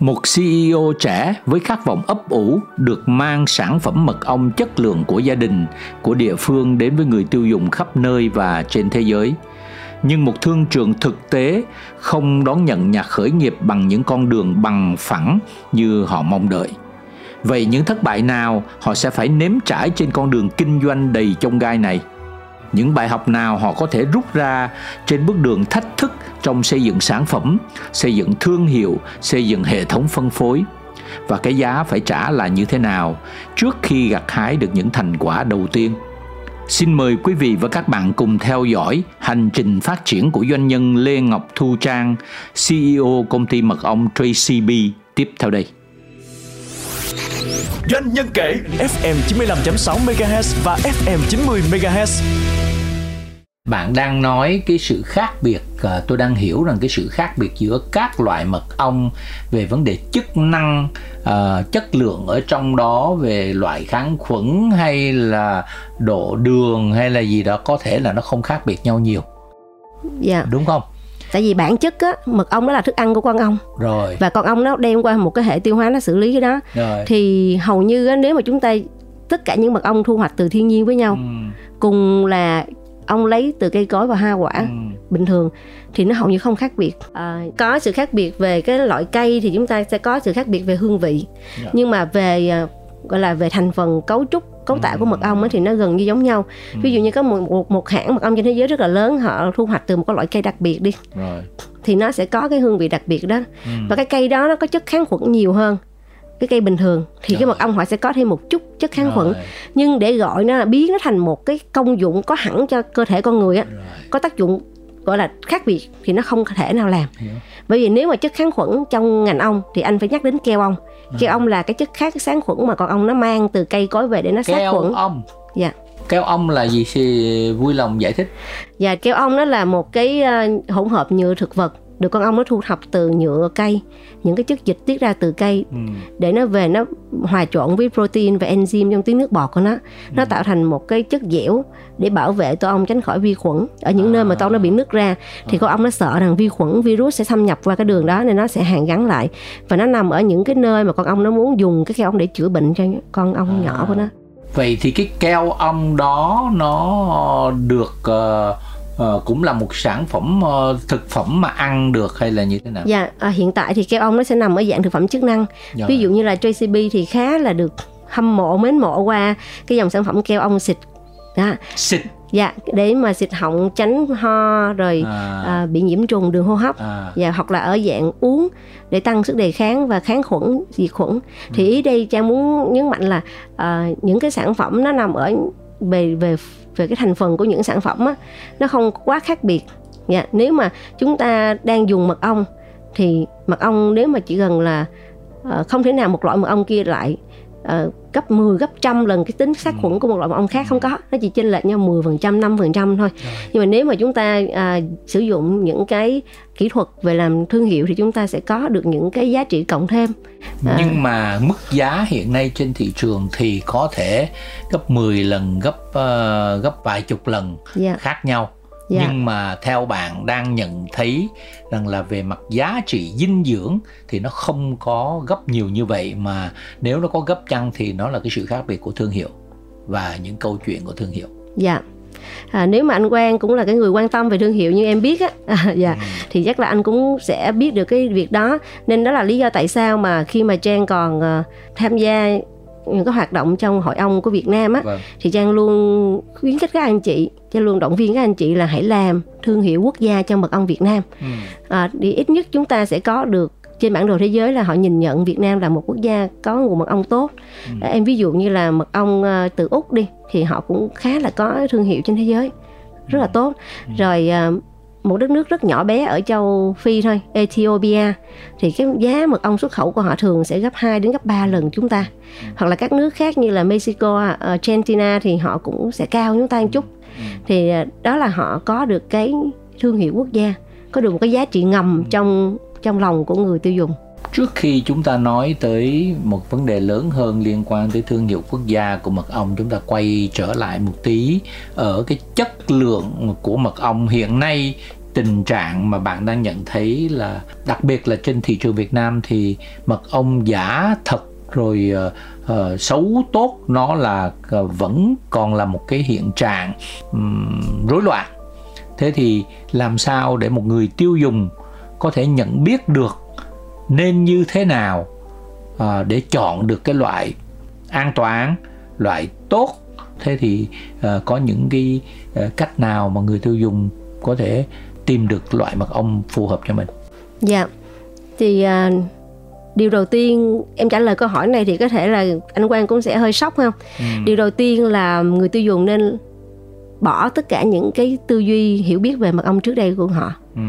Một CEO trẻ với khát vọng ấp ủ được mang sản phẩm mật ong chất lượng của gia đình, của địa phương đến với người tiêu dùng khắp nơi và trên thế giới. Nhưng một thương trường thực tế không đón nhận nhà khởi nghiệp bằng những con đường bằng phẳng như họ mong đợi. Vậy những thất bại nào họ sẽ phải nếm trải trên con đường kinh doanh đầy chông gai này? Những bài học nào họ có thể rút ra trên bước đường thách thức trong xây dựng sản phẩm, xây dựng thương hiệu, xây dựng hệ thống phân phối? Và cái giá phải trả là như thế nào trước khi gặt hái được những thành quả đầu tiên? Xin mời quý vị và các bạn cùng theo dõi hành trình phát triển của doanh nhân Lê Ngọc Thu Trang, CEO công ty mật ong Tracy B tiếp theo đây. Doanh nhân kể FM 95.6 MHz và FM 90 MHz. Bạn đang nói cái sự khác biệt à, tôi đang hiểu rằng cái sự khác biệt giữa các loại mật ong về vấn đề chức năng uh, chất lượng ở trong đó về loại kháng khuẩn hay là độ đường hay là gì đó có thể là nó không khác biệt nhau nhiều. Dạ. Đúng không? tại vì bản chất á mật ong đó là thức ăn của con ong rồi và con ong nó đem qua một cái hệ tiêu hóa nó xử lý cái đó rồi. thì hầu như á, nếu mà chúng ta tất cả những mật ong thu hoạch từ thiên nhiên với nhau ừ. cùng là ong lấy từ cây cối và hoa quả ừ. bình thường thì nó hầu như không khác biệt à, có sự khác biệt về cái loại cây thì chúng ta sẽ có sự khác biệt về hương vị yeah. Dạ. nhưng mà về à, gọi là về thành phần cấu trúc cấu tạo của mật ong ấy thì nó gần như giống nhau ừ. ví dụ như có một, một một hãng mật ong trên thế giới rất là lớn họ thu hoạch từ một cái loại cây đặc biệt đi rồi. thì nó sẽ có cái hương vị đặc biệt đó ừ. và cái cây đó nó có chất kháng khuẩn nhiều hơn cái cây bình thường thì rồi. cái mật ong họ sẽ có thêm một chút chất kháng khuẩn. Nhưng để gọi nó biến nó thành một cái công dụng có hẳn cho cơ thể con người á có tác dụng gọi là khác biệt thì nó không thể nào làm. Hiểu. bởi vì nếu mà chất kháng khuẩn trong ngành ong thì anh phải nhắc đến keo ong. Keo ong là cái chất khác sáng khuẩn mà con ong nó mang từ cây cối về để nó sát khuẩn. ong. Dạ. Keo ong là gì thì vui lòng giải thích. Dạ keo ong nó là một cái ờ, hỗn hợp nhựa thực vật được con ong nó thu thập từ nhựa cây những cái chất dịch tiết ra từ cây ừ. để nó về nó hòa trộn với protein và enzyme trong tiếng nước bọt của nó nó ừ. tạo thành một cái chất dẻo để bảo vệ tổ ong tránh khỏi vi khuẩn ở những à. nơi mà tổ ong nó bị nứt ra thì à. con ong nó sợ rằng vi khuẩn virus sẽ xâm nhập qua cái đường đó nên nó sẽ hàn gắn lại và nó nằm ở những cái nơi mà con ong nó muốn dùng cái keo ong để chữa bệnh cho con ong à. nhỏ của nó vậy thì cái keo ong đó nó được uh, uh, cũng là một sản phẩm uh, thực phẩm mà ăn được hay là như thế nào? Dạ, à, hiện tại thì keo ong nó sẽ nằm ở dạng thực phẩm chức năng. Dạ. Ví dụ như là JCB thì khá là được hâm mộ mến mộ qua cái dòng sản phẩm keo ong xịt. Đó. Xịt dạ để mà xịt họng tránh ho rồi à. À, bị nhiễm trùng đường hô hấp à. dạ hoặc là ở dạng uống để tăng sức đề kháng và kháng khuẩn diệt khuẩn ừ. thì ý đây trang muốn nhấn mạnh là à, những cái sản phẩm nó nằm ở về về về cái thành phần của những sản phẩm á, nó không quá khác biệt. Dạ nếu mà chúng ta đang dùng mật ong thì mật ong nếu mà chỉ gần là ờ, không thể nào một loại mật ong kia lại uh, gấp 10 gấp trăm lần cái tính sát khuẩn ừ. của một loại mật ong khác không có nó chỉ chênh lệch nhau 10 phần trăm năm phần trăm thôi nhưng mà nếu mà chúng ta à, sử dụng những cái kỹ thuật về làm thương hiệu thì chúng ta sẽ có được những cái giá trị cộng thêm à. nhưng mà mức giá hiện nay trên thị trường thì có thể gấp 10 lần gấp uh, gấp vài chục lần yeah. Dạ. khác nhau yeah. Dạ. nhưng mà theo bạn đang nhận thấy rằng là về mặt giá trị dinh dưỡng thì nó không có gấp nhiều như vậy mà nếu nó có gấp chăng thì nó là cái sự khác biệt của thương hiệu và những câu chuyện của thương hiệu dạ yeah. À, nếu mà anh Quang cũng là cái người quan tâm về thương hiệu như em biết á à, dạ ừ. thì chắc là anh cũng sẽ biết được cái việc đó nên đó là lý do tại sao mà khi mà Trang còn uh, tham gia những cái hoạt động trong hội ong của Việt Nam á vâng. thì Trang luôn khuyến khích các anh chị Trang luôn động viên các anh chị là hãy làm thương hiệu quốc gia cho mật ong Việt Nam ừ. à, thì ít nhất chúng ta sẽ có được trên bản đồ thế giới là họ nhìn nhận Việt Nam là một quốc gia có nguồn mật ong tốt ừ. à, em ví dụ như là mật ong uh, từ úc đi thì họ cũng khá là có thương hiệu trên thế giới rất là ừ. tốt ừ. rồi uh, một đất nước rất nhỏ bé ở châu Phi thôi, Ethiopia thì cái giá mật ong xuất khẩu của họ thường sẽ gấp 2 đến gấp 3 lần chúng ta. Hoặc là các nước khác như là Mexico, Argentina thì họ cũng sẽ cao chúng ta một chút. Thì à, đó là họ có được cái thương hiệu quốc gia, có được một cái giá trị ngầm trong trong lòng của người tiêu dùng trước khi chúng ta nói tới một vấn đề lớn hơn liên quan tới thương hiệu quốc gia của mật ong chúng ta quay trở lại một tí ở cái chất lượng của mật ong. Hiện nay tình trạng mà bạn đang nhận thấy là đặc biệt là trên thị trường Việt Nam thì mật ong giả thật rồi uh, uh, xấu tốt nó là uh, vẫn còn là một cái hiện trạng um, rối loạn. Thế thì làm sao để một người tiêu dùng có thể nhận biết được nên như thế nào à, để chọn được cái loại an toàn loại tốt? Thế thì à, có những cái à, cách nào mà người tiêu dùng có thể tìm được loại mật ong phù hợp cho mình? Dạ. Thì à, điều đầu tiên em trả lời câu hỏi này thì có thể là anh Quang cũng sẽ hơi sốc không? Ừ. điều đầu tiên là người tiêu dùng nên bỏ tất cả những cái tư duy hiểu biết về mật ong trước đây của họ. Ừ.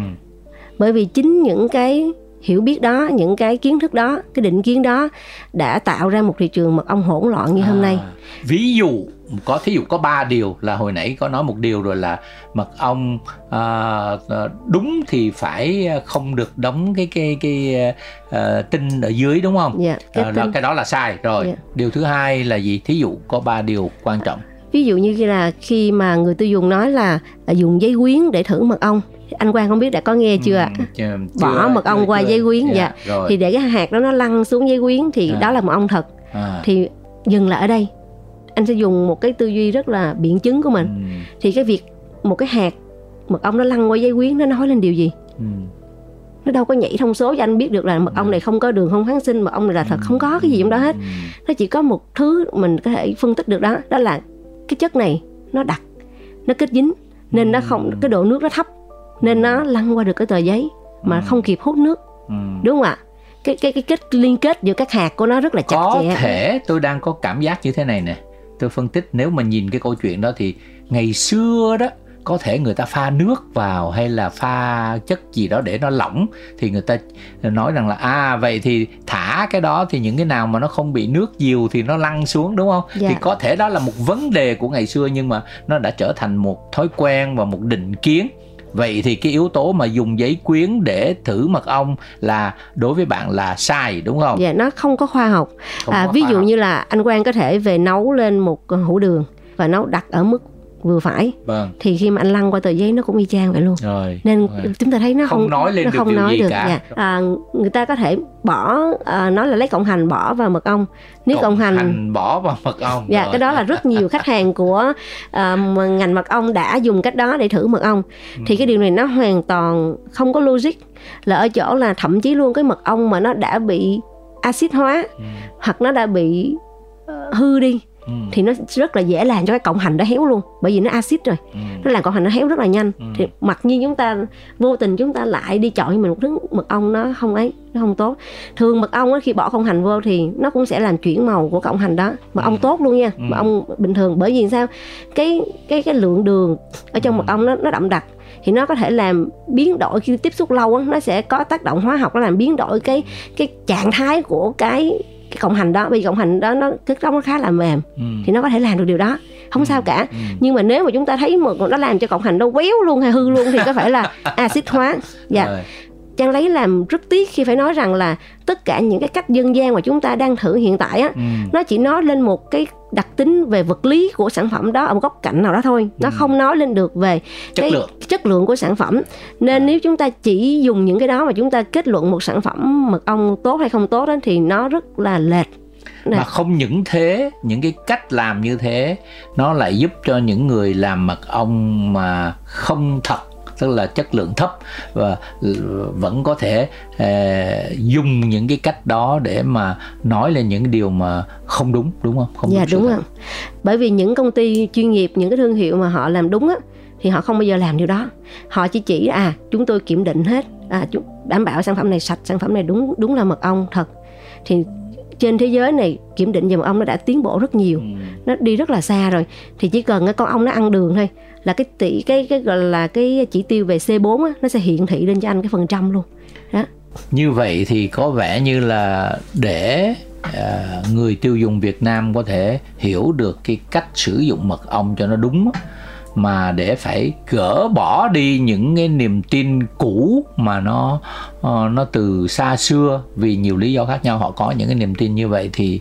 bởi vì chính những cái hiểu biết đó những cái kiến thức đó cái định kiến đó đã tạo ra một thị trường mật ong hỗn loạn như à, hôm nay ví dụ có thí dụ có ba điều là hồi nãy có nói một điều rồi là mật ong à, à đúng thì phải không được đóng cái cái cái à, tinh ở dưới đúng không? Dạ, cái, à, đó, cái đó là sai rồi. Dạ. Điều thứ hai là gì? Thí dụ có ba điều quan trọng. Ví dụ như là khi mà người tiêu dùng nói là dùng giấy quyến để thử mật ong anh Quang không biết đã có nghe chưa ạ? Ừ, Bỏ mật ong chưa, qua chưa. giấy quyến dạ, dạ. Thì để cái hạt đó nó lăn xuống giấy quyến thì à. đó là mật ong thật. À. Thì dừng lại ở đây. Anh sẽ dùng một cái tư duy rất là biện chứng của mình. Ừ. Thì cái việc một cái hạt mật ong nó lăn qua giấy quyến nó nói lên điều gì? Ừ. Nó đâu có nhảy thông số cho anh biết được là mật ong ừ. này không có đường không kháng sinh, mật ong này là thật, ừ. không có cái gì trong đó hết. Ừ. Nó chỉ có một thứ mình có thể phân tích được đó, đó là cái chất này nó đặc, nó kết dính nên nó không cái độ nước nó thấp nên nó lăn qua được cái tờ giấy mà ừ. không kịp hút nước ừ. đúng không ạ cái cái cái kết liên kết giữa các hạt của nó rất là chặt có chẽ có thể tôi đang có cảm giác như thế này nè tôi phân tích nếu mà nhìn cái câu chuyện đó thì ngày xưa đó có thể người ta pha nước vào hay là pha chất gì đó để nó lỏng thì người ta nói rằng là à vậy thì thả cái đó thì những cái nào mà nó không bị nước nhiều thì nó lăn xuống đúng không dạ. thì có thể đó là một vấn đề của ngày xưa nhưng mà nó đã trở thành một thói quen và một định kiến vậy thì cái yếu tố mà dùng giấy quyến để thử mật ong là đối với bạn là sai đúng không dạ nó không có khoa học không à, ví dụ học. như là anh quang có thể về nấu lên một hũ đường và nấu đặt ở mức vừa phải vâng. thì khi mà anh lăn qua tờ giấy nó cũng y chang vậy luôn rồi, nên rồi. chúng ta thấy nó không, không nói lên nó được không nói được cả. Dạ. À, người ta có thể bỏ à, nói là lấy cộng hành bỏ vào mật ong nếu cộng, cộng hành, hành bỏ vào mật ong dạ rồi. cái đó là rất nhiều khách hàng của à, ngành mật ong đã dùng cách đó để thử mật ong ừ. thì cái điều này nó hoàn toàn không có logic là ở chỗ là thậm chí luôn cái mật ong mà nó đã bị axit hóa ừ. hoặc nó đã bị uh, hư đi ừ. thì nó rất là dễ làm cho cái cộng hành đó héo luôn bởi vì nó axit rồi ừ. nó làm cộng hành nó héo rất là nhanh ừ. thì mặc nhiên chúng ta vô tình chúng ta lại đi chọn cho mình một thứ mật ong nó không ấy nó không tốt thường mật ong á, khi bỏ cộng hành vô thì nó cũng sẽ làm chuyển màu của cộng hành đó mật ong ừ. tốt luôn nha ừ. mật ong bình thường bởi vì sao cái cái cái lượng đường ở trong ừ. mật ong nó nó đậm đặc thì nó có thể làm biến đổi khi tiếp xúc lâu á nó sẽ có tác động hóa học nó làm biến đổi cái cái trạng thái của cái cái cộng hành đó vì cộng hành đó nó kết cấu nó khá là mềm ừ. thì nó có thể làm được điều đó không ừ. sao cả ừ. nhưng mà nếu mà chúng ta thấy một nó làm cho cộng hành nó quéo luôn hay hư luôn thì có phải là axit hóa dạ Rồi. Trang lấy làm rất tiếc khi phải nói rằng là tất cả những cái cách dân gian mà chúng ta đang thử hiện tại á, ừ. nó chỉ nói lên một cái đặc tính về vật lý của sản phẩm đó ở một góc cạnh nào đó thôi. Nó ừ. không nói lên được về chất cái lượng. chất lượng của sản phẩm. Nên à. nếu chúng ta chỉ dùng những cái đó mà chúng ta kết luận một sản phẩm mật ong tốt hay không tốt đó thì nó rất là lệch. Mà không những thế những cái cách làm như thế nó lại giúp cho những người làm mật ong mà không thật tức là chất lượng thấp và vẫn có thể uh, dùng những cái cách đó để mà nói lên những điều mà không đúng đúng không? Không dạ đúng, đúng rồi bởi vì những công ty chuyên nghiệp những cái thương hiệu mà họ làm đúng á thì họ không bao giờ làm điều đó. Họ chỉ chỉ à chúng tôi kiểm định hết à đảm bảo sản phẩm này sạch sản phẩm này đúng đúng là mật ong thật. Thì trên thế giới này kiểm định mật ong nó đã tiến bộ rất nhiều. Ừ. nó đi rất là xa rồi. Thì chỉ cần cái con ong nó ăn đường thôi là cái tỷ cái cái gọi là cái chỉ tiêu về C4 á, nó sẽ hiện thị lên cho anh cái phần trăm luôn. Đó. Như vậy thì có vẻ như là để uh, người tiêu dùng Việt Nam có thể hiểu được cái cách sử dụng mật ong cho nó đúng mà để phải gỡ bỏ đi những cái niềm tin cũ mà nó ờ, nó từ xa xưa. Vì nhiều lý do khác nhau, họ có những cái niềm tin như vậy thì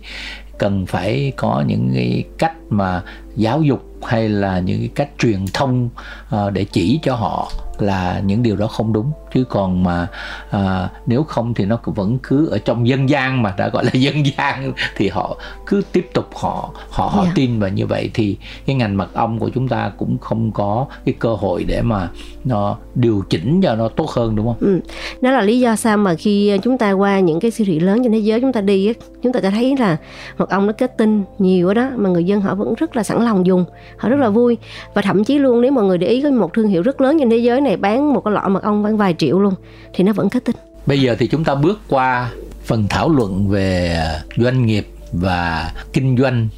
cần phải có những cái cách mà giáo dục hay là những cái cách truyền thông uh, để chỉ cho họ là những điều đó không đúng chứ còn mà à, nếu không thì nó vẫn cứ ở trong dân gian mà đã gọi là dân gian thì họ cứ tiếp tục họ họ họ yeah. Dạ. tin vào như vậy thì cái ngành mật ong của chúng ta cũng không có cái cơ hội để mà nó điều chỉnh cho nó tốt hơn đúng không? Ừ. Đó là lý do sao mà khi chúng ta qua những cái siêu thị lớn trên thế giới chúng ta đi chúng ta sẽ thấy là mật ong nó kết tinh nhiều đó mà người dân họ vẫn rất là sẵn lòng dùng. Họ rất là vui. Và thậm chí luôn nếu mọi người để ý có một thương hiệu rất lớn trên thế giới này bán một cái lọ mật ong bán vài triệu luôn thì nó vẫn kết tinh bây giờ thì chúng ta bước qua phần thảo luận về doanh nghiệp và kinh doanh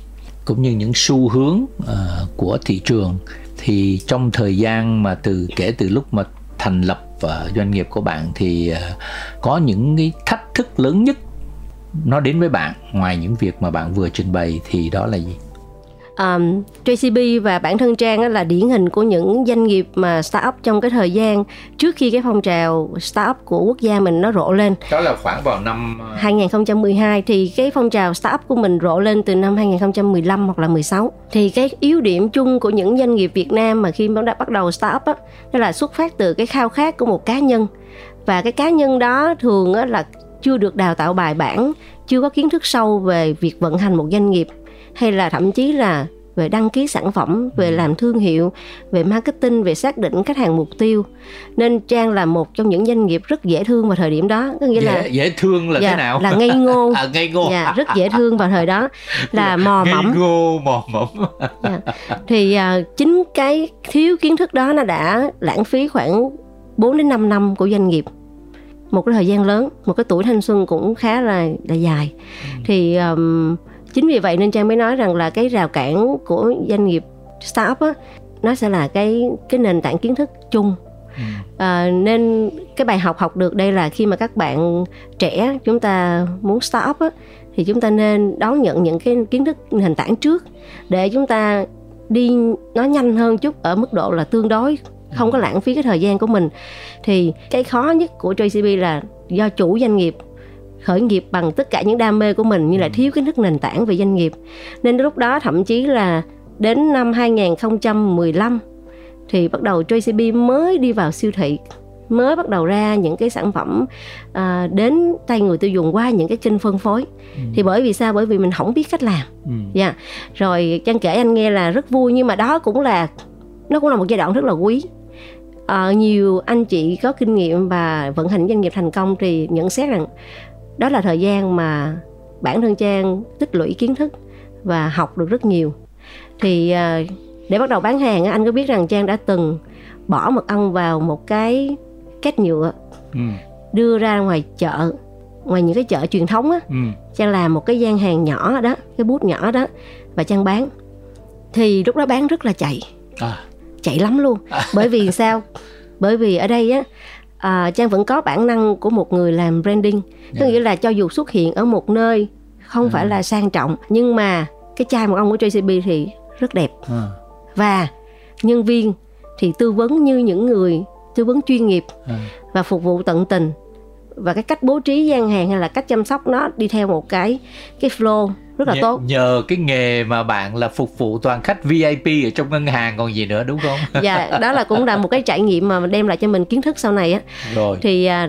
cũng như những xu hướng uh, của thị trường. Thì trong thời gian mà từ kể từ lúc mà thành lập uh, doanh nghiệp của bạn thì uh, có những cái thách thức lớn nhất nó đến với bạn ngoài những việc mà bạn vừa trình bày thì đó là gì? Um, JCB và bản thân Trang là điển hình của những doanh nghiệp mà startup trong cái thời gian trước khi cái phong trào startup của quốc gia mình nó rộ lên. Đó là khoảng vào năm 2012 ờ, thì cái phong trào startup của mình rộ lên từ năm 2015 hoặc là 16. Thì cái yếu điểm chung của những doanh nghiệp Việt Nam mà khi nó đã bắt đầu startup á đó là xuất phát từ cái khao khát của một cá nhân và cái cá nhân đó thường á là chưa được đào tạo bài bản, chưa có kiến thức sâu về việc vận hành một doanh nghiệp hay là thậm chí là về đăng ký sản phẩm về ừ. làm thương hiệu về marketing về xác định khách hàng mục tiêu. Nên trang là một trong những doanh nghiệp rất dễ thương vào thời điểm đó có nghĩa dễ, là dễ thương là dạ, thế nào? là ngây ngô. À, ngây ngô. Dạ, rất dễ thương vào thời đó. Là mò ngây mẫm. ngô mò mẫm. Dạ. thì uh, chính cái thiếu kiến thức đó nó đã lãng phí khoảng 4 đến 5 năm của doanh nghiệp. Một cái thời gian lớn một cái tuổi thanh xuân cũng khá là là dài. Ừ. thì um, chính vì vậy nên trang mới nói rằng là cái rào cản của doanh nghiệp startup á nó sẽ là cái cái nền tảng kiến thức chung ừ. à, nên cái bài học học được đây là khi mà các bạn trẻ chúng ta muốn startup á thì chúng ta nên đón nhận những cái kiến thức nền tảng trước để chúng ta đi nó nhanh hơn chút ở mức độ là tương đối không có lãng phí cái thời gian của mình thì cái khó nhất của JCB là do chủ doanh nghiệp khởi nghiệp bằng tất cả những đam mê của mình như là ừ. thiếu kiến thức nền tảng về doanh nghiệp nên lúc đó thậm chí là đến năm 2015 thì bắt đầu JCB mới đi vào siêu thị mới bắt đầu ra những cái sản phẩm à, đến tay người tiêu dùng qua những cái kênh phân phối ừ. thì bởi vì sao bởi vì mình không biết cách làm ừ. dạ yeah. rồi trang kể anh nghe là rất vui nhưng mà đó cũng là nó cũng là một giai đoạn rất là quý à, nhiều anh chị có kinh nghiệm và vận hành doanh nghiệp thành công thì nhận xét rằng đó là thời gian mà bản thân trang tích lũy kiến thức và học được rất nhiều thì à, để bắt đầu bán hàng anh có biết rằng trang đã từng bỏ mật ong vào một cái két nhựa ừ. đưa ra ngoài chợ ngoài những cái chợ truyền thống á ừ. trang làm một cái gian hàng nhỏ đó cái bút nhỏ đó và trang bán thì lúc đó bán rất là chạy à. chạy lắm luôn à. bởi vì sao bởi vì ở đây á à, trang vẫn có bản năng của một người làm branding có dạ. nghĩa là cho dù xuất hiện ở một nơi không à. phải là sang trọng nhưng mà cái chai mật ong của JCB thì rất đẹp à. và nhân viên thì tư vấn như những người tư vấn chuyên nghiệp à. và phục vụ tận tình và cái cách bố trí gian hàng hay là cách chăm sóc nó đi theo một cái cái flow rất là nhờ, tốt. nhờ cái nghề mà bạn là phục vụ toàn khách VIP ở trong ngân hàng còn gì nữa đúng không? Dạ đó là cũng là một cái trải nghiệm mà đem lại cho mình kiến thức sau này á. Rồi. Thì à,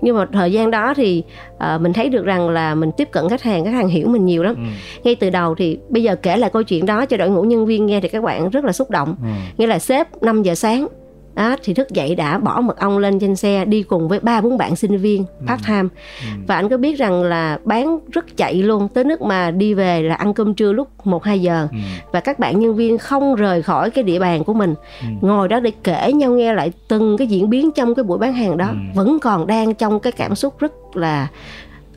nhưng mà thời gian đó thì uh, mình thấy được rằng là mình tiếp cận khách hàng khách hàng hiểu mình nhiều lắm. Ừ. ngay từ đầu thì bây giờ kể lại câu chuyện đó cho đội ngũ nhân viên nghe thì các bạn rất là xúc động. Ừ. nghĩa là sếp 5 giờ sáng đó, thì thức dậy đã bỏ mật ong lên trên xe đi cùng với ba bốn bạn sinh viên ừ. part time ừ. và anh có biết rằng là bán rất chạy luôn tới nước mà đi về là ăn cơm trưa lúc một hai giờ ừ. và các bạn nhân viên không rời khỏi cái địa bàn của mình ừ. ngồi đó để kể nhau nghe lại từng cái diễn biến trong cái buổi bán hàng đó ừ. vẫn còn đang trong cái cảm xúc rất là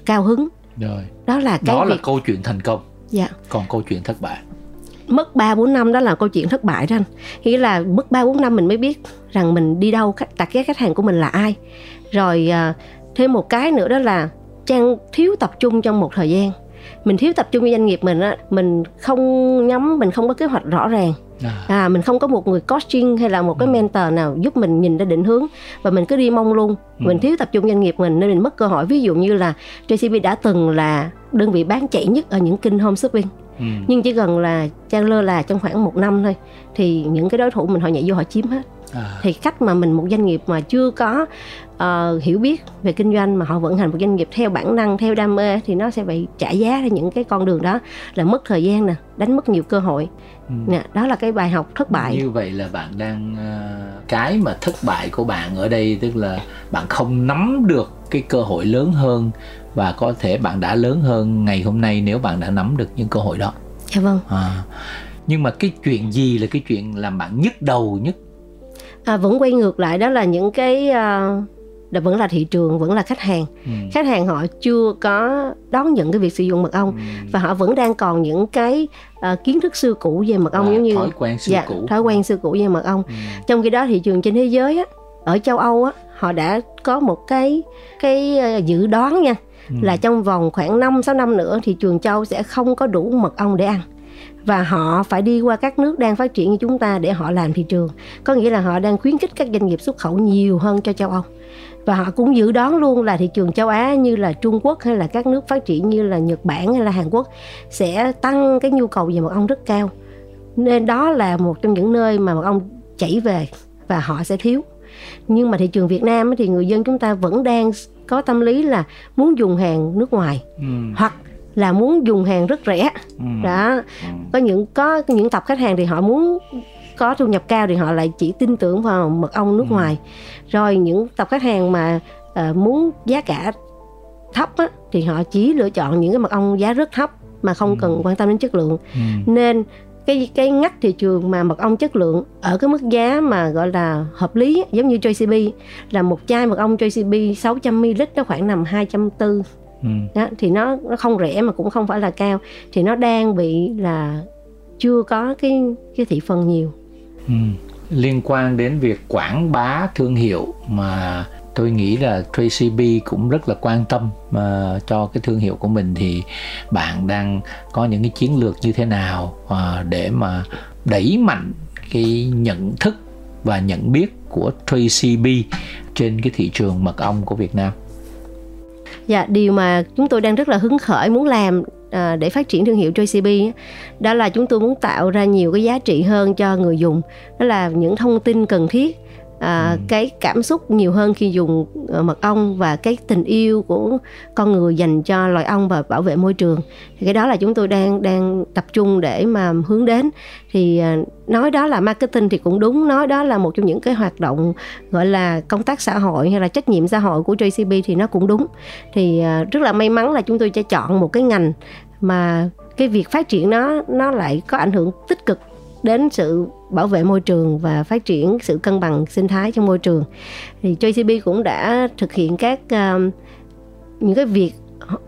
cao hứng rồi đó là cái đó việc... là câu chuyện thành công dạ còn câu chuyện thất bại mất 3 4 năm đó là câu chuyện thất bại đó anh. Nghĩa là mất 3 4 năm mình mới biết rằng mình đi đâu, đặt cái khách hàng của mình là ai. Rồi à, thêm một cái nữa đó là Trang thiếu tập trung trong một thời gian. Mình thiếu tập trung với doanh nghiệp mình á, mình không nhắm, mình không có kế hoạch rõ ràng. À. à mình không có một người coaching hay là một cái ừ. mentor nào giúp mình nhìn ra định hướng và mình cứ đi mong luôn ừ. mình thiếu tập trung doanh nghiệp mình nên mình mất cơ hội ví dụ như là JCB đã từng là đơn vị bán chạy nhất ở những kênh home shopping ừ. nhưng chỉ cần là trang lơ là trong khoảng một năm thôi thì những cái đối thủ mình họ nhảy vô họ chiếm hết à. thì cách mà mình một doanh nghiệp mà chưa có uh, hiểu biết về kinh doanh mà họ vận hành một doanh nghiệp theo bản năng theo đam mê thì nó sẽ bị trả giá ra những cái con đường đó là mất thời gian nè đánh mất nhiều cơ hội ừ. nè đó là cái bài học thất bại như vậy là bạn đang uh, cái mà thất bại của bạn ở đây tức là bạn không nắm được cái cơ hội lớn hơn và có thể bạn đã lớn hơn ngày hôm nay nếu bạn đã nắm được những cơ hội đó. Dạ vâng. À, nhưng mà cái chuyện gì là cái chuyện làm bạn nhức đầu nhất? À, vẫn quay ngược lại đó là những cái uh, là vẫn là thị trường vẫn là khách hàng. Ừ. khách hàng họ chưa có đón nhận cái việc sử dụng mật ong ừ. và họ vẫn đang còn những cái uh, kiến thức xưa cũ về mật ong à, giống như thói quen xưa dạ, cũ. thói quen xưa cũ về mật ong. Ừ. trong khi đó thị trường trên thế giới á ở châu âu á họ đã có một cái cái uh, dự đoán nha ừ. là trong vòng khoảng 5 6 năm nữa thì trường châu sẽ không có đủ mật ong để ăn. Và họ phải đi qua các nước đang phát triển như chúng ta để họ làm thị trường. Có nghĩa là họ đang khuyến khích các doanh nghiệp xuất khẩu nhiều hơn cho châu âu. Và họ cũng dự đoán luôn là thị trường châu Á như là Trung Quốc hay là các nước phát triển như là Nhật Bản hay là Hàn Quốc sẽ tăng cái nhu cầu về mật ong rất cao. Nên đó là một trong những nơi mà mật ong chảy về và họ sẽ thiếu. Nhưng mà thị trường Việt Nam thì người dân chúng ta vẫn đang có tâm lý là muốn dùng hàng nước ngoài ừ. hoặc là muốn dùng hàng rất rẻ ừ. đó ừ. có những có những tập khách hàng thì họ muốn có thu nhập cao thì họ lại chỉ tin tưởng vào mật ong nước ừ. ngoài rồi những tập khách hàng mà uh, muốn giá cả thấp á, thì họ chỉ lựa chọn những cái mật ong giá rất thấp mà không ừ. cần quan tâm đến chất lượng ừ. nên cái cái ngách thị trường mà mật ong chất lượng ở cái mức giá mà gọi là hợp lý giống như JCB là một chai mật ong JCB 600 ml nó khoảng nằm 240 ừ. đó, thì nó nó không rẻ mà cũng không phải là cao thì nó đang bị là chưa có cái cái thị phần nhiều ừ. liên quan đến việc quảng bá thương hiệu mà tôi nghĩ là Tracy B cũng rất là quan tâm uh, cho cái thương hiệu của mình. Thì bạn đang có những cái chiến lược như thế nào uh, để mà đẩy mạnh cái nhận thức và nhận biết của Tracy B trên cái thị trường mật ong của Việt Nam. Dạ, điều mà chúng tôi đang rất là hứng khởi muốn làm à, để phát triển thương hiệu JCB đó là chúng tôi muốn tạo ra nhiều cái giá trị hơn cho người dùng. Đó là những thông tin cần thiết à, ừ. cái cảm xúc nhiều hơn khi dùng ờ, mật ong và cái tình yêu của con người dành cho loài ong và bảo vệ môi trường thì cái đó là chúng tôi đang đang tập trung để mà hướng đến thì ờ, nói đó là marketing thì cũng đúng nói đó là một trong những cái hoạt động gọi là công tác xã hội hay là trách nhiệm xã hội của JCB thì nó cũng đúng thì ờ, rất là may mắn là chúng tôi sẽ chọn một cái ngành mà cái việc phát triển nó nó lại có ảnh hưởng tích cực đến sự bảo vệ môi trường và phát triển sự cân bằng sinh thái trong môi trường thì JCB cũng đã thực hiện các uh, những cái việc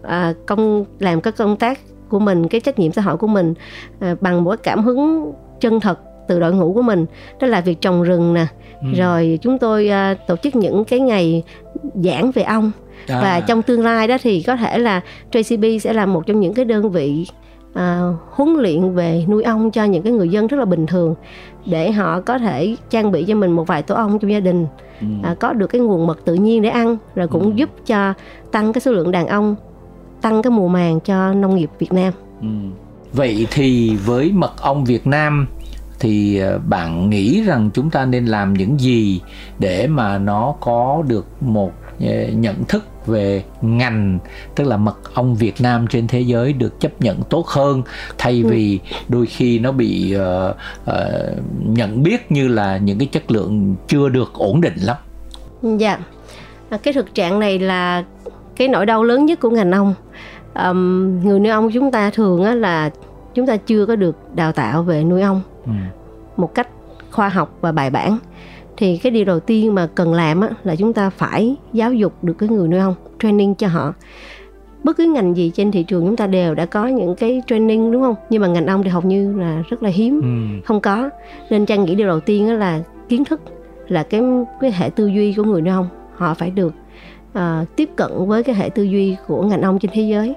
uh, công làm các công tác của mình cái trách nhiệm xã hội của mình uh, bằng một cảm hứng chân thật từ đội ngũ của mình đó là việc trồng rừng nè ừ. rồi chúng tôi uh, tổ chức những cái ngày giảng về ong à. và trong tương lai đó thì có thể là JCB sẽ là một trong những cái đơn vị à, huấn luyện về nuôi ong cho những cái người dân rất là bình thường để họ có thể trang bị cho mình một vài tổ ong trong gia đình ừ. à, có được cái nguồn mật tự nhiên để ăn rồi cũng ừ. giúp cho tăng cái số lượng đàn ong tăng cái mùa màng cho nông nghiệp Việt Nam. Ừ. Vậy thì với mật ong Việt Nam thì à, bạn nghĩ rằng chúng ta nên làm những gì để mà nó có được một à, nhận thức về ngành tức là mật ong Việt Nam trên thế giới được chấp nhận tốt hơn thay ừ. vì đôi khi nó bị uh, uh, nhận biết như là những cái chất lượng chưa được ổn định lắm. Dạ, à, cái thực trạng này là cái nỗi đau lớn nhất của ngành ong. Um, người nuôi ong chúng ta thường á là chúng ta chưa có được đào tạo về nuôi ong ừ. một cách khoa học và bài bản thì cái điều đầu tiên mà cần làm á, là chúng ta phải giáo dục được cái người nuôi ong training cho họ. Bất cứ ngành gì trên thị trường chúng ta đều đã có những cái training đúng không? Nhưng mà ngành ong thì hầu như là rất là hiếm ừ. không có. Nên trang nghĩ điều đầu tiên là kiến thức là cái cái hệ tư duy của người nuôi ong họ phải được uh, tiếp cận với cái hệ tư duy của ngành ong trên thế giới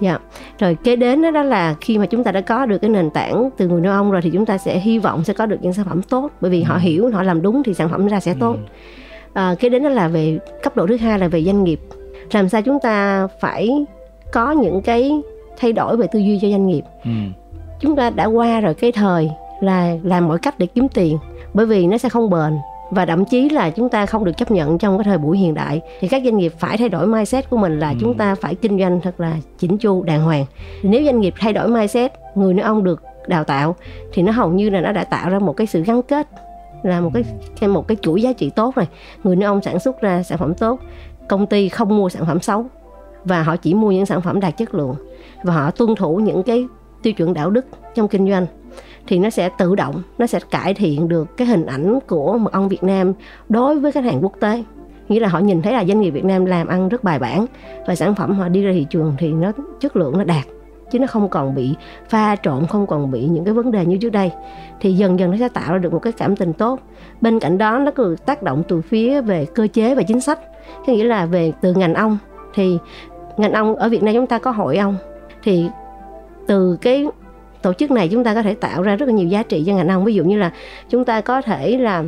dạ. Rồi kế đến đó, đó là khi mà chúng ta đã có được cái nền tảng từ người nuôi ong rồi thì chúng ta sẽ hy vọng sẽ có được những sản phẩm tốt. Bởi vì ừ. họ hiểu họ làm đúng thì sản phẩm ra sẽ tốt. Ừ. à, kế đến đó là về cấp độ thứ hai là về doanh nghiệp. Làm sao chúng ta phải có những cái thay đổi về tư duy cho doanh nghiệp? Ừ. chúng ta đã qua rồi cái thời là làm mọi cách để kiếm tiền. Bởi vì nó sẽ không bền và thậm chí là chúng ta không được chấp nhận trong cái thời buổi hiện đại. Thì các doanh nghiệp phải thay đổi mindset của mình là ừ. chúng ta phải kinh doanh thật là chỉnh chu đàng hoàng. Nếu doanh nghiệp thay đổi mindset người nuôi ong được đào tạo thì nó hầu như là nó đã tạo ra một cái sự gắn kết là một cái một cái chuỗi giá trị tốt rồi người nuôi ong sản xuất ra sản phẩm tốt công ty không mua sản phẩm xấu và họ chỉ mua những sản phẩm đạt chất lượng. Và họ tuân thủ những cái tiêu chuẩn đạo đức trong kinh doanh thì nó sẽ tự động, nó sẽ cải thiện được cái hình ảnh của mật ong Việt Nam đối với khách hàng quốc tế. Nghĩa là họ nhìn thấy là doanh nghiệp Việt Nam làm ăn rất bài bản và sản phẩm họ đi ra thị trường thì nó chất lượng nó đạt, chứ nó không còn bị pha trộn, không còn bị những cái vấn đề như trước đây. Thì dần dần nó sẽ tạo ra được một cái cảm tình tốt. Bên cạnh đó, nó cứ tác động từ phía về cơ chế và chính sách. Có nghĩa là về từ ngành ong thì ngành ong ở Việt Nam chúng ta có hội ong thì từ cái tổ chức này chúng ta có thể tạo ra rất là nhiều giá trị cho ngành ong ví dụ như là chúng ta có thể là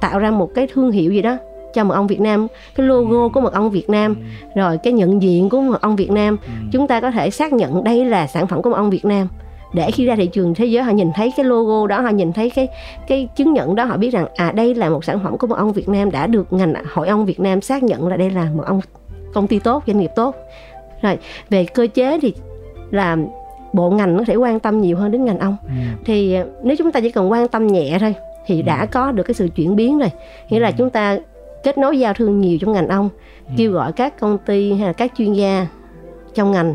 tạo ra một cái thương hiệu gì đó cho mật ong Việt Nam cái logo ừ. của mật ong Việt Nam ừ. rồi cái nhận diện của mật ong Việt Nam ừ. chúng ta có thể xác nhận đây là sản phẩm của mật ong Việt Nam để khi ra thị trường thế giới họ nhìn thấy cái logo đó họ nhìn thấy cái cái chứng nhận đó họ biết rằng à đây là một sản phẩm của mật ong Việt Nam đã được ngành hội ong Việt Nam xác nhận là đây là mật ong công ty tốt doanh nghiệp tốt rồi về cơ chế thì là bộ ngành nó thể quan tâm nhiều hơn đến ngành ong ừ. thì à, nếu chúng ta chỉ cần quan tâm nhẹ thôi thì ừ. đã có được cái sự chuyển biến rồi nghĩa ừ. là chúng ta kết nối giao thương nhiều trong ngành ong ừ. kêu gọi các công ty hay là các chuyên gia trong ngành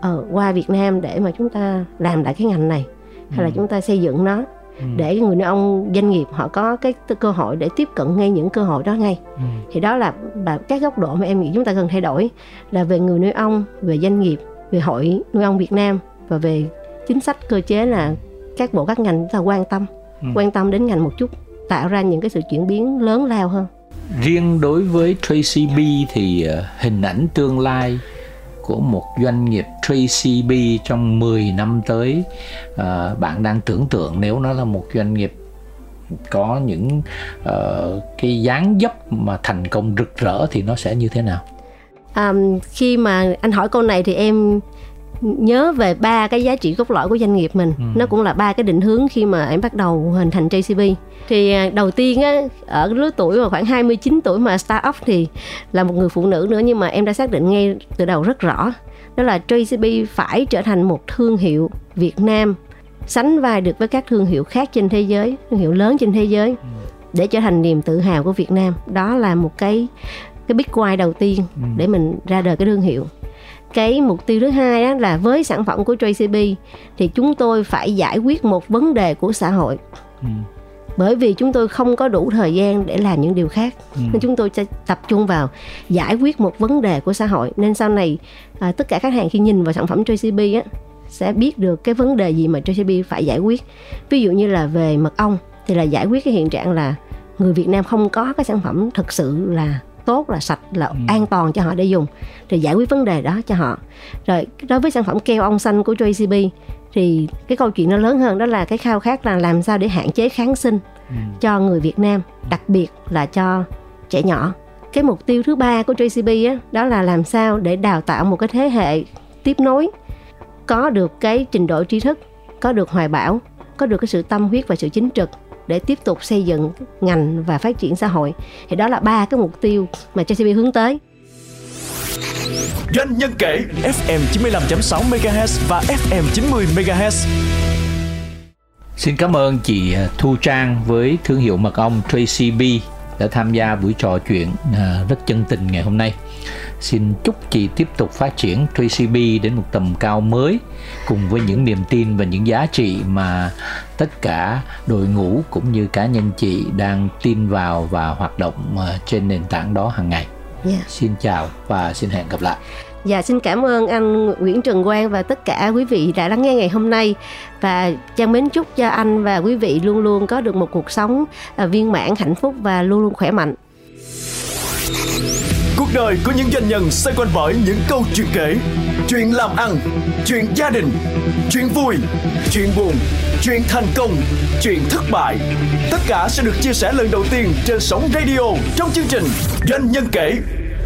ở qua Việt Nam để mà chúng ta làm lại cái ngành này hay ừ. là chúng ta xây dựng nó ừ. để người nuôi ong doanh nghiệp họ có cái cơ hội để tiếp cận ngay những cơ hội đó ngay ừ. thì đó là, là các góc độ mà em nghĩ chúng ta cần thay đổi là về người nuôi ong về doanh nghiệp về hội nuôi ong Việt Nam và về chính sách cơ chế là các bộ các ngành chúng ta quan tâm ừ. quan tâm đến ngành một chút tạo ra những cái sự chuyển biến lớn lao hơn riêng đối với Tracy B thì uh, hình ảnh tương lai của một doanh nghiệp Tracy B trong 10 năm tới uh, bạn đang tưởng tượng nếu nó là một doanh nghiệp có những uh, cái dáng dấp mà thành công rực rỡ thì nó sẽ như thế nào? Um, khi mà anh hỏi câu này thì em nhớ về ba cái giá trị cốt lõi của doanh nghiệp mình ừ. nó cũng là ba cái định hướng khi mà em bắt đầu hình thành JCB thì à, đầu tiên á ở lứa tuổi mà khoảng 29 tuổi mà start up thì là một người phụ nữ nữa nhưng mà em đã xác định ngay từ đầu rất rõ đó là JCB phải trở thành một thương hiệu Việt Nam sánh vai được với các thương hiệu khác trên thế giới thương hiệu lớn trên thế giới ừ. để trở thành niềm tự hào của Việt Nam đó là một cái cái big why đầu tiên ừ. để mình ra đời cái thương hiệu cái mục tiêu thứ hai đó là với sản phẩm của JCB thì chúng tôi phải giải quyết một vấn đề của xã hội ừ. bởi vì chúng tôi không có đủ thời gian để làm những điều khác ừ. nên chúng tôi sẽ tập trung vào giải quyết một vấn đề của xã hội nên sau này à, tất cả khách hàng khi nhìn vào sản phẩm JCB á sẽ biết được cái vấn đề gì mà JCB phải giải quyết ví dụ như là về mật ong thì là giải quyết cái hiện trạng là người Việt Nam không có cái sản phẩm thực sự là tốt là sạch là ừ. an toàn cho họ để dùng. Thì giải quyết vấn đề đó cho họ. Rồi đối với sản phẩm keo ong xanh của JCB thì cái câu chuyện nó lớn hơn đó là cái khao khát là làm sao để hạn chế kháng sinh ừ. cho người Việt Nam đặc biệt là cho trẻ nhỏ. Cái mục tiêu thứ ba của JCB á, đó là làm sao để đào tạo một cái thế hệ tiếp nối có được cái trình độ tri thức có được hoài bão có được cái sự tâm huyết và sự chính trực để tiếp tục xây dựng ngành và phát triển xã hội. Thì đó là ba cái mục tiêu mà JCB hướng tới. Doanh nhân kể FM 95.6 MHz và FM 90 MHz. Xin cảm ơn chị Thu Trang với thương hiệu mật ong Tracy B đã tham gia buổi trò chuyện à, rất chân tình ngày hôm nay. Xin chúc chị tiếp tục phát triển Tracy B đến một tầm cao mới cùng với những niềm tin và những giá trị mà tất cả đội ngũ cũng như cá nhân chị đang tin vào và hoạt động à, trên nền tảng đó hàng ngày. Yeah. Xin chào và xin hẹn gặp lại. Dạ xin cảm ơn anh Nguyễn Trần Quang và tất cả quý vị đã lắng nghe ngày hôm nay và Trang mến chúc cho anh và quý vị luôn luôn có được một cuộc sống à, viên mãn hạnh phúc và luôn luôn khỏe mạnh. Cuộc đời của những doanh nhân xoay quanh bởi những câu chuyện kể, chuyện làm ăn, chuyện gia đình, chuyện vui, chuyện buồn, chuyện thành công, chuyện thất bại. Tất cả sẽ được chia sẻ lần đầu tiên trên sóng radio trong chương trình Doanh nhân kể